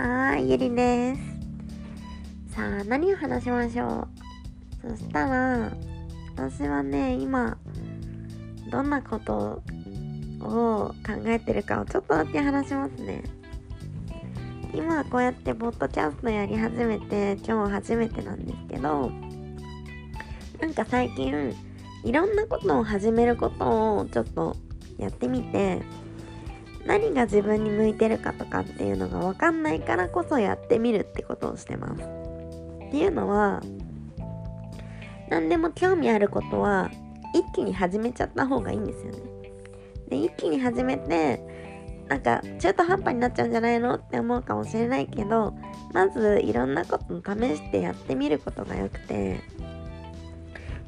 はーい、ゆりです。さあ、何を話しましょう。そしたら、私はね、今、どんなことを考えてるかをちょっとだけ話しますね。今こうやってポッドキャストやり始めて、今日初めてなんですけど、なんか最近、いろんなことを始めることをちょっとやってみて、何が自分に向いてるかとかっていうのが分かんないからこそやってみるってことをしてます。っていうのは何でも興味あることは一気に始めちゃった方がいいんですよね。で一気に始めてなんか中途半端になっちゃうんじゃないのって思うかもしれないけどまずいろんなことを試してやってみることがよくて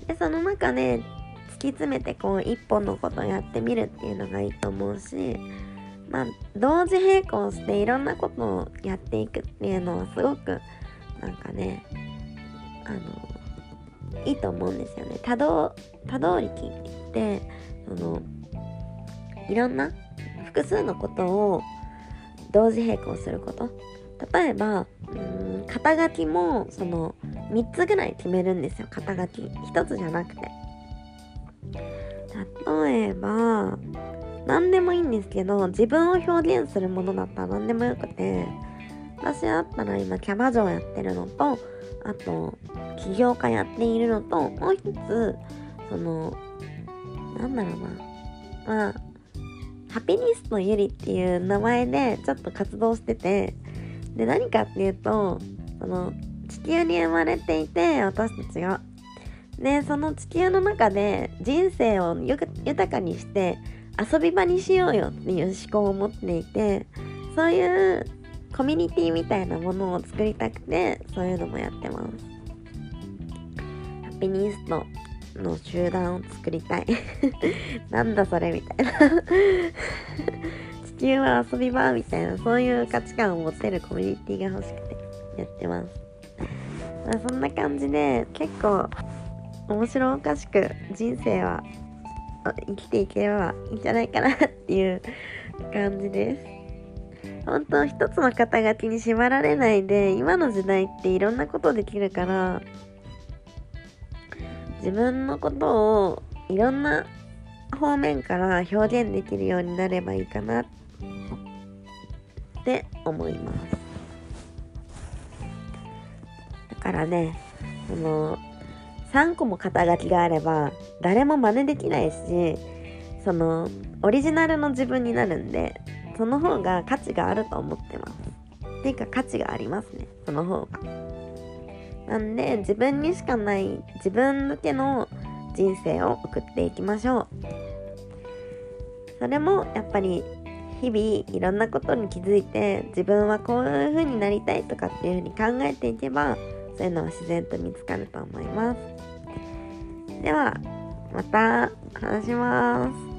でその中で突き詰めてこう一本のことをやってみるっていうのがいいと思うしまあ、同時並行していろんなことをやっていくっていうのはすごくなんかねあのいいと思うんですよね。多動多動力ってそのいろんな複数のことを同時並行すること。例えばうん肩書きもその3つぐらい決めるんですよ。肩書き1つじゃなくて。例えば何でもいいんですけど自分を表現するものだったら何でもよくて私だったら今キャバ嬢やってるのとあと起業家やっているのともう一つそのなんだろうな。まあハピニストゆりっていう名前でちょっと活動しててで何かっていうとその地球に生まれていて私たちが。でその地球の中で人生を豊かにして遊び場にしようよっていう思考を持っていてそういうコミュニティみたいなものを作りたくてそういうのもやってます。ハピニストの集団を作りたい。なんだそれみたいな。地球は遊び場みたいなそういう価値観を持てるコミュニティが欲しくてやってます、まあ、そんな感じで結構面白おかしく人生は生きていければいいんじゃないかなっていう感じです。本当一つの肩書きに縛られないで今の時代っていろんなことできるから自分のことをいろんな方面から表現できるようになればいいかなって思いますだからねその3個も肩書きがあれば誰も真似できないしそのオリジナルの自分になるんでその方が価値があると思ってます。っていうか価値がありますねその方が。なんで自分にしかない自分向けの人生を送っていきましょう。それもやっぱり日々いろんなことに気づいて自分はこういう風になりたいとかっていう風に考えていけばそういうのは自然と見つかると思います。ではまた話します。